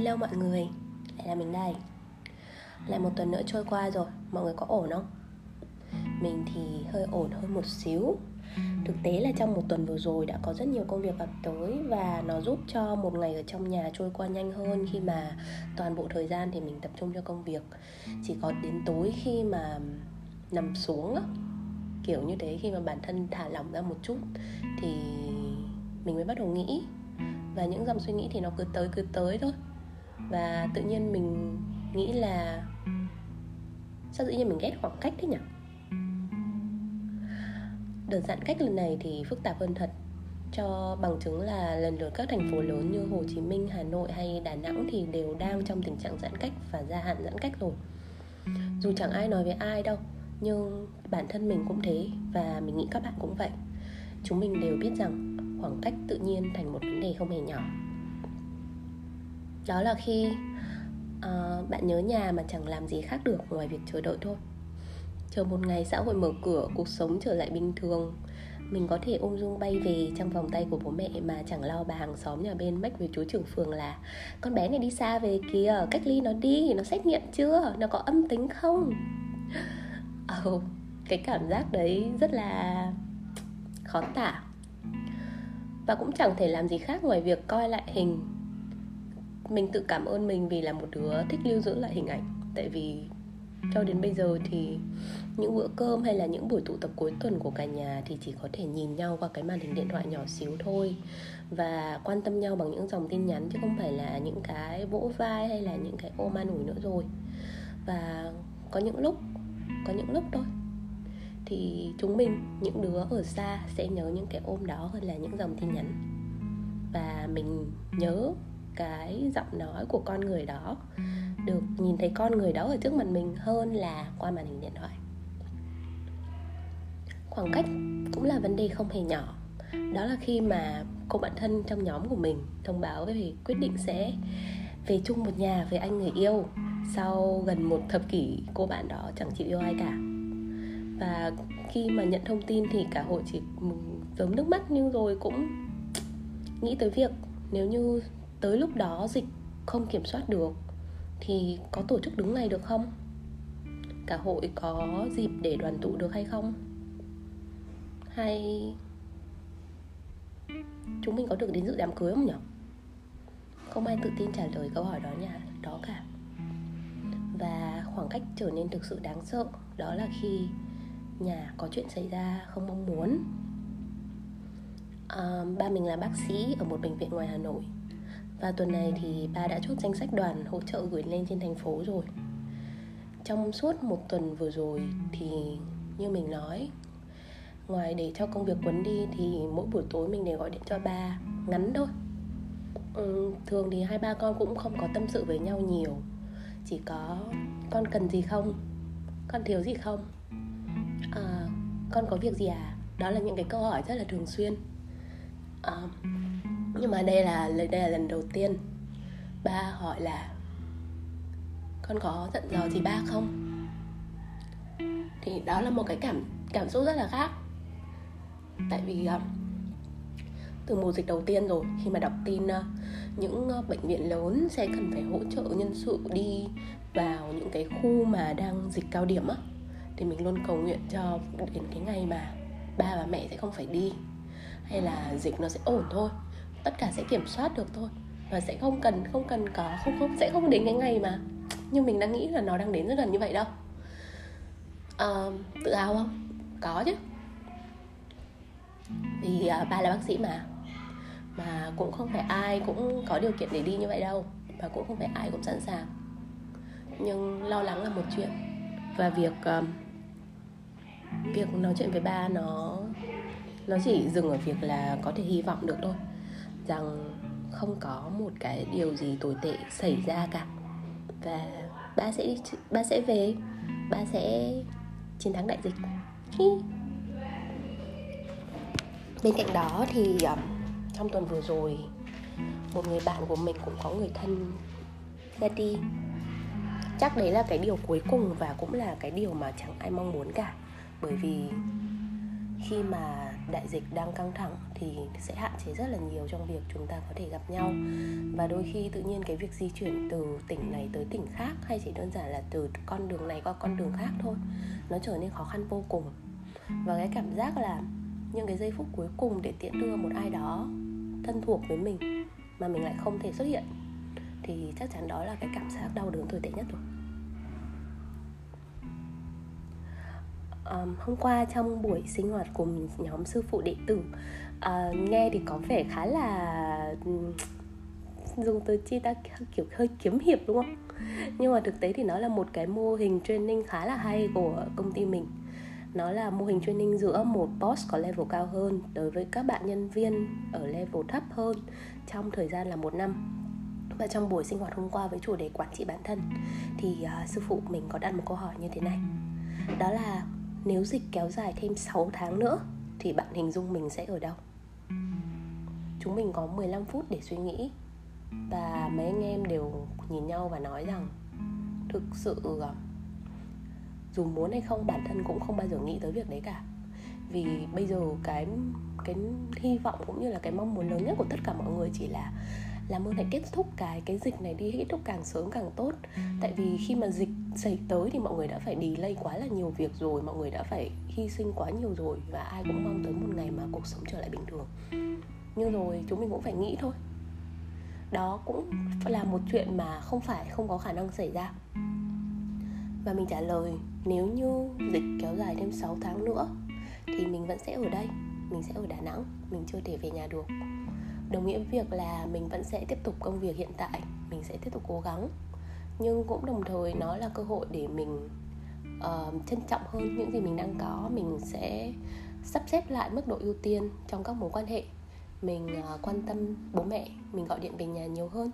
Hello mọi người, lại là mình đây. Lại một tuần nữa trôi qua rồi, mọi người có ổn không? Mình thì hơi ổn hơn một xíu. Thực tế là trong một tuần vừa rồi đã có rất nhiều công việc ập tới Và nó giúp cho một ngày ở trong nhà trôi qua nhanh hơn Khi mà toàn bộ thời gian thì mình tập trung cho công việc. Chỉ có đến tối khi mà nằm xuống Kiểu như thế khi mà bản thân thả lỏng ra một chút Thì mình mới bắt đầu nghĩ. Và những dòng suy nghĩ thì nó cứ tới cứ tới thôi và tự nhiên mình nghĩ là sao tự nhiên mình ghét khoảng cách thế nhỉ đợt giãn cách lần này thì phức tạp hơn thật cho bằng chứng là lần lượt các thành phố lớn như Hồ Chí Minh, Hà Nội hay Đà Nẵng thì đều đang trong tình trạng giãn cách và gia hạn giãn cách rồi. Dù chẳng ai nói với ai đâu, nhưng bản thân mình cũng thế và mình nghĩ các bạn cũng vậy. Chúng mình đều biết rằng khoảng cách tự nhiên thành một vấn đề không hề nhỏ đó là khi uh, bạn nhớ nhà mà chẳng làm gì khác được ngoài việc chờ đợi thôi. Chờ một ngày xã hội mở cửa cuộc sống trở lại bình thường. Mình có thể ung dung bay về trong vòng tay của bố mẹ mà chẳng lo bà hàng xóm nhà bên mách với chú trưởng phường là con bé này đi xa về kìa cách ly nó đi nó xét nghiệm chưa? Nó có âm tính không? Oh, cái cảm giác đấy rất là khó tả. Và cũng chẳng thể làm gì khác ngoài việc coi lại hình mình tự cảm ơn mình vì là một đứa thích lưu giữ lại hình ảnh. Tại vì cho đến bây giờ thì những bữa cơm hay là những buổi tụ tập cuối tuần của cả nhà thì chỉ có thể nhìn nhau qua cái màn hình điện thoại nhỏ xíu thôi. Và quan tâm nhau bằng những dòng tin nhắn chứ không phải là những cái vỗ vai hay là những cái ôm an ủi nữa rồi. Và có những lúc, có những lúc thôi, thì chúng mình, những đứa ở xa sẽ nhớ những cái ôm đó hơn là những dòng tin nhắn. Và mình nhớ cái giọng nói của con người đó. Được nhìn thấy con người đó ở trước mặt mình hơn là qua màn hình điện thoại. Khoảng cách cũng là vấn đề không hề nhỏ. Đó là khi mà cô bạn thân trong nhóm của mình thông báo về quyết định sẽ về chung một nhà với anh người yêu sau gần một thập kỷ cô bạn đó chẳng chịu yêu ai cả. Và khi mà nhận thông tin thì cả hội chỉ giấm nước mắt nhưng rồi cũng nghĩ tới việc nếu như tới lúc đó dịch không kiểm soát được thì có tổ chức đúng ngày được không? Cả hội có dịp để đoàn tụ được hay không? Hay chúng mình có được đến dự đám cưới không nhỉ? Không ai tự tin trả lời câu hỏi đó nhà đó cả. Và khoảng cách trở nên thực sự đáng sợ đó là khi nhà có chuyện xảy ra không mong muốn. À, ba mình là bác sĩ ở một bệnh viện ngoài hà nội và tuần này thì ba đã chốt danh sách đoàn hỗ trợ gửi lên trên thành phố rồi. Trong suốt một tuần vừa rồi thì như mình nói ngoài để cho công việc quấn đi thì mỗi buổi tối mình đều gọi điện cho ba ngắn thôi. Ừ, thường thì hai ba con cũng không có tâm sự với nhau nhiều. Chỉ có con cần gì không con thiếu gì không? À, con có việc gì à? Đó là những cái câu hỏi rất là thường xuyên. À, nhưng mà đây là đây là lần đầu tiên ba hỏi là, con có giận dò gì ba không? Thì đó là một cái cảm cảm xúc rất là khác. Tại vì ờ, từ mùa dịch đầu tiên rồi, khi mà đọc tin ờ, những ờ, bệnh viện lớn sẽ cần phải hỗ trợ nhân sự đi vào những cái khu mà đang dịch cao điểm á, thì mình luôn cầu nguyện cho đến cái ngày mà ba và mẹ sẽ không phải đi, hay là dịch nó sẽ ổn thôi tất cả sẽ kiểm soát được thôi. Và sẽ không cần không cần có không không sẽ không đến cái ngày mà nhưng mình đang nghĩ là nó đang đến rất gần như vậy đâu. À, tự hào không? Có chứ. Vì à, ba là bác sĩ mà. Mà cũng không phải ai cũng có điều kiện để đi như vậy đâu. Và cũng không phải ai cũng sẵn sàng. Nhưng lo lắng là một chuyện. Và việc um, việc nói chuyện với ba nó nó chỉ dừng ở việc là có thể hy vọng được thôi rằng không có một cái điều gì tồi tệ xảy ra cả. Và ba sẽ ba sẽ về, ba sẽ chiến thắng đại dịch. Bên cạnh đó thì um, trong tuần vừa rồi, một người bạn của mình cũng có người thân ra đi. Chắc đấy là cái điều cuối cùng và cũng là cái điều mà chẳng ai mong muốn cả. Bởi vì khi mà đại dịch đang căng thẳng thì sẽ hạn chế rất là nhiều trong việc chúng ta có thể gặp nhau. Và đôi khi tự nhiên cái việc di chuyển từ tỉnh này tới tỉnh khác, hay chỉ đơn giản là từ con đường này qua con đường khác thôi, nó trở nên khó khăn vô cùng. Và cái cảm giác là những cái giây phút cuối cùng để tiễn đưa một ai đó thân thuộc với mình mà mình lại không thể xuất hiện, thì chắc chắn đó là cái cảm giác đau đớn tồi tệ nhất rồi. Um, hôm qua trong buổi sinh hoạt cùng nhóm sư phụ đệ tử uh, nghe thì có vẻ khá là dùng từ chi ta kiểu hơi kiếm hiệp đúng không? Nhưng mà thực tế thì nó là một cái mô hình training khá là hay của công ty mình. Nó là mô hình training giữa một boss có level cao hơn đối với các bạn nhân viên ở level thấp hơn trong thời gian là một năm. Và trong buổi sinh hoạt hôm qua với chủ đề quản trị bản thân thì uh, sư phụ mình có đặt một câu hỏi như thế này. Đó là nếu dịch kéo dài thêm 6 tháng nữa, thì bạn hình dung mình sẽ ở đâu? Chúng mình có 15 phút để suy nghĩ. Và mấy anh em đều nhìn nhau và nói rằng, thực sự ờ, dù muốn hay không, bản thân cũng không bao giờ nghĩ tới việc đấy cả. Vì bây giờ cái cái hy vọng cũng như là cái mong muốn lớn nhất của tất cả mọi người chỉ là làm ơn hãy kết thúc, cái cái dịch này đi kết thúc càng sớm càng tốt. Tại vì khi mà dịch xảy tới thì mọi người đã phải delay quá là nhiều việc rồi, mọi người đã phải hy sinh quá nhiều rồi và ai cũng mong tới một ngày mà cuộc sống trở lại bình thường. Nhưng rồi chúng mình cũng phải nghĩ thôi. Đó cũng là một chuyện mà không phải, không có khả năng xảy ra. Và mình trả lời, nếu như dịch kéo dài thêm 6 tháng nữa, thì mình vẫn sẽ ở đây, mình sẽ ở Đà Nẵng, mình chưa thể về nhà được. Đồng nghĩa với việc là mình vẫn sẽ tiếp tục công việc hiện tại, mình sẽ tiếp tục cố gắng nhưng cũng đồng thời nó là cơ hội để mình uh, trân trọng hơn những gì mình đang có. Mình sẽ sắp xếp lại mức độ ưu tiên trong các mối quan hệ. Mình uh, quan tâm bố mẹ mình gọi điện về nhà nhiều hơn.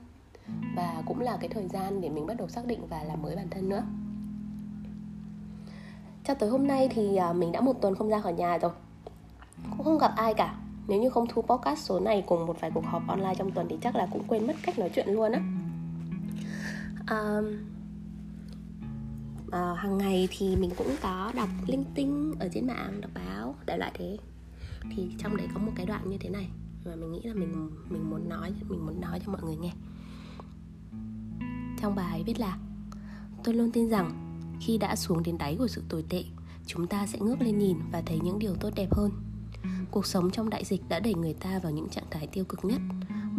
Và cũng là cái thời gian để mình bắt đầu xác định và làm mới bản thân nữa. Cho tới hôm nay thì uh, mình đã một tuần không ra khỏi nhà rồi. Cũng không gặp ai cả. Nếu như không thu podcast số này cùng một vài cuộc họp online trong tuần thì chắc là cũng quên mất cách nói chuyện luôn á um, uh, hàng ngày thì mình cũng có đọc linh tinh ở trên mạng đọc báo đại loại thế. Thì trong đấy có một cái đoạn như thế này mà mình nghĩ là mình mình muốn nói mình muốn nói cho mọi người nghe. Trong bài viết là tôi luôn tin rằng khi đã xuống đến đáy của sự tồi tệ chúng ta sẽ ngước lên nhìn và thấy những điều tốt đẹp hơn. Cuộc sống trong đại dịch đã đẩy người ta vào những trạng thái tiêu cực nhất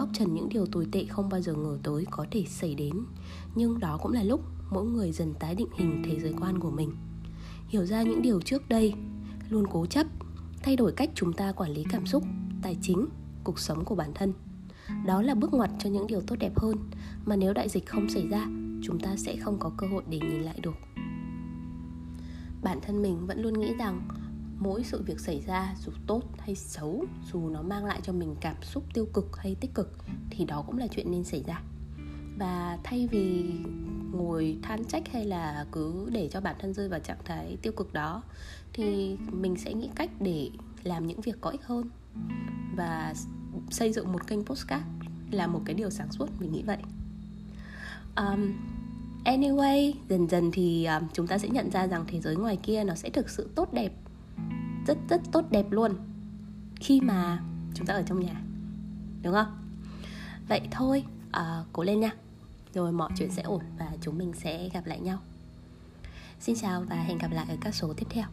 bóc trần những điều tồi tệ không bao giờ ngờ tới có thể xảy đến. Nhưng đó cũng là lúc mỗi người dần tái định hình thế giới quan của mình. Hiểu ra những điều trước đây, luôn cố chấp, thay đổi cách chúng ta quản lý cảm xúc, tài chính, cuộc sống của bản thân. Đó là bước ngoặt cho những điều tốt đẹp hơn, mà nếu đại dịch không xảy ra, chúng ta sẽ không có cơ hội để nhìn lại được. Bản thân mình vẫn luôn nghĩ rằng mỗi sự việc xảy ra dù tốt hay xấu dù nó mang lại cho mình cảm xúc tiêu cực hay tích cực thì đó cũng là chuyện nên xảy ra. Và thay vì ngồi than trách hay là cứ để cho bản thân rơi vào trạng thái tiêu cực đó thì mình sẽ nghĩ cách để làm những việc có ích hơn. Và xây dựng một kênh postcard là một cái điều sáng suốt mình nghĩ vậy. Um, anyway dần dần thì um, chúng ta sẽ nhận ra rằng thế giới ngoài kia nó sẽ thực sự tốt đẹp rất rất tốt đẹp luôn. Khi mà chúng ta ở trong nhà đúng không? Vậy thôi à, cố lên nha. Rồi mọi chuyện sẽ ổn và chúng mình sẽ gặp lại nhau. Xin chào và hẹn gặp lại ở các số tiếp theo.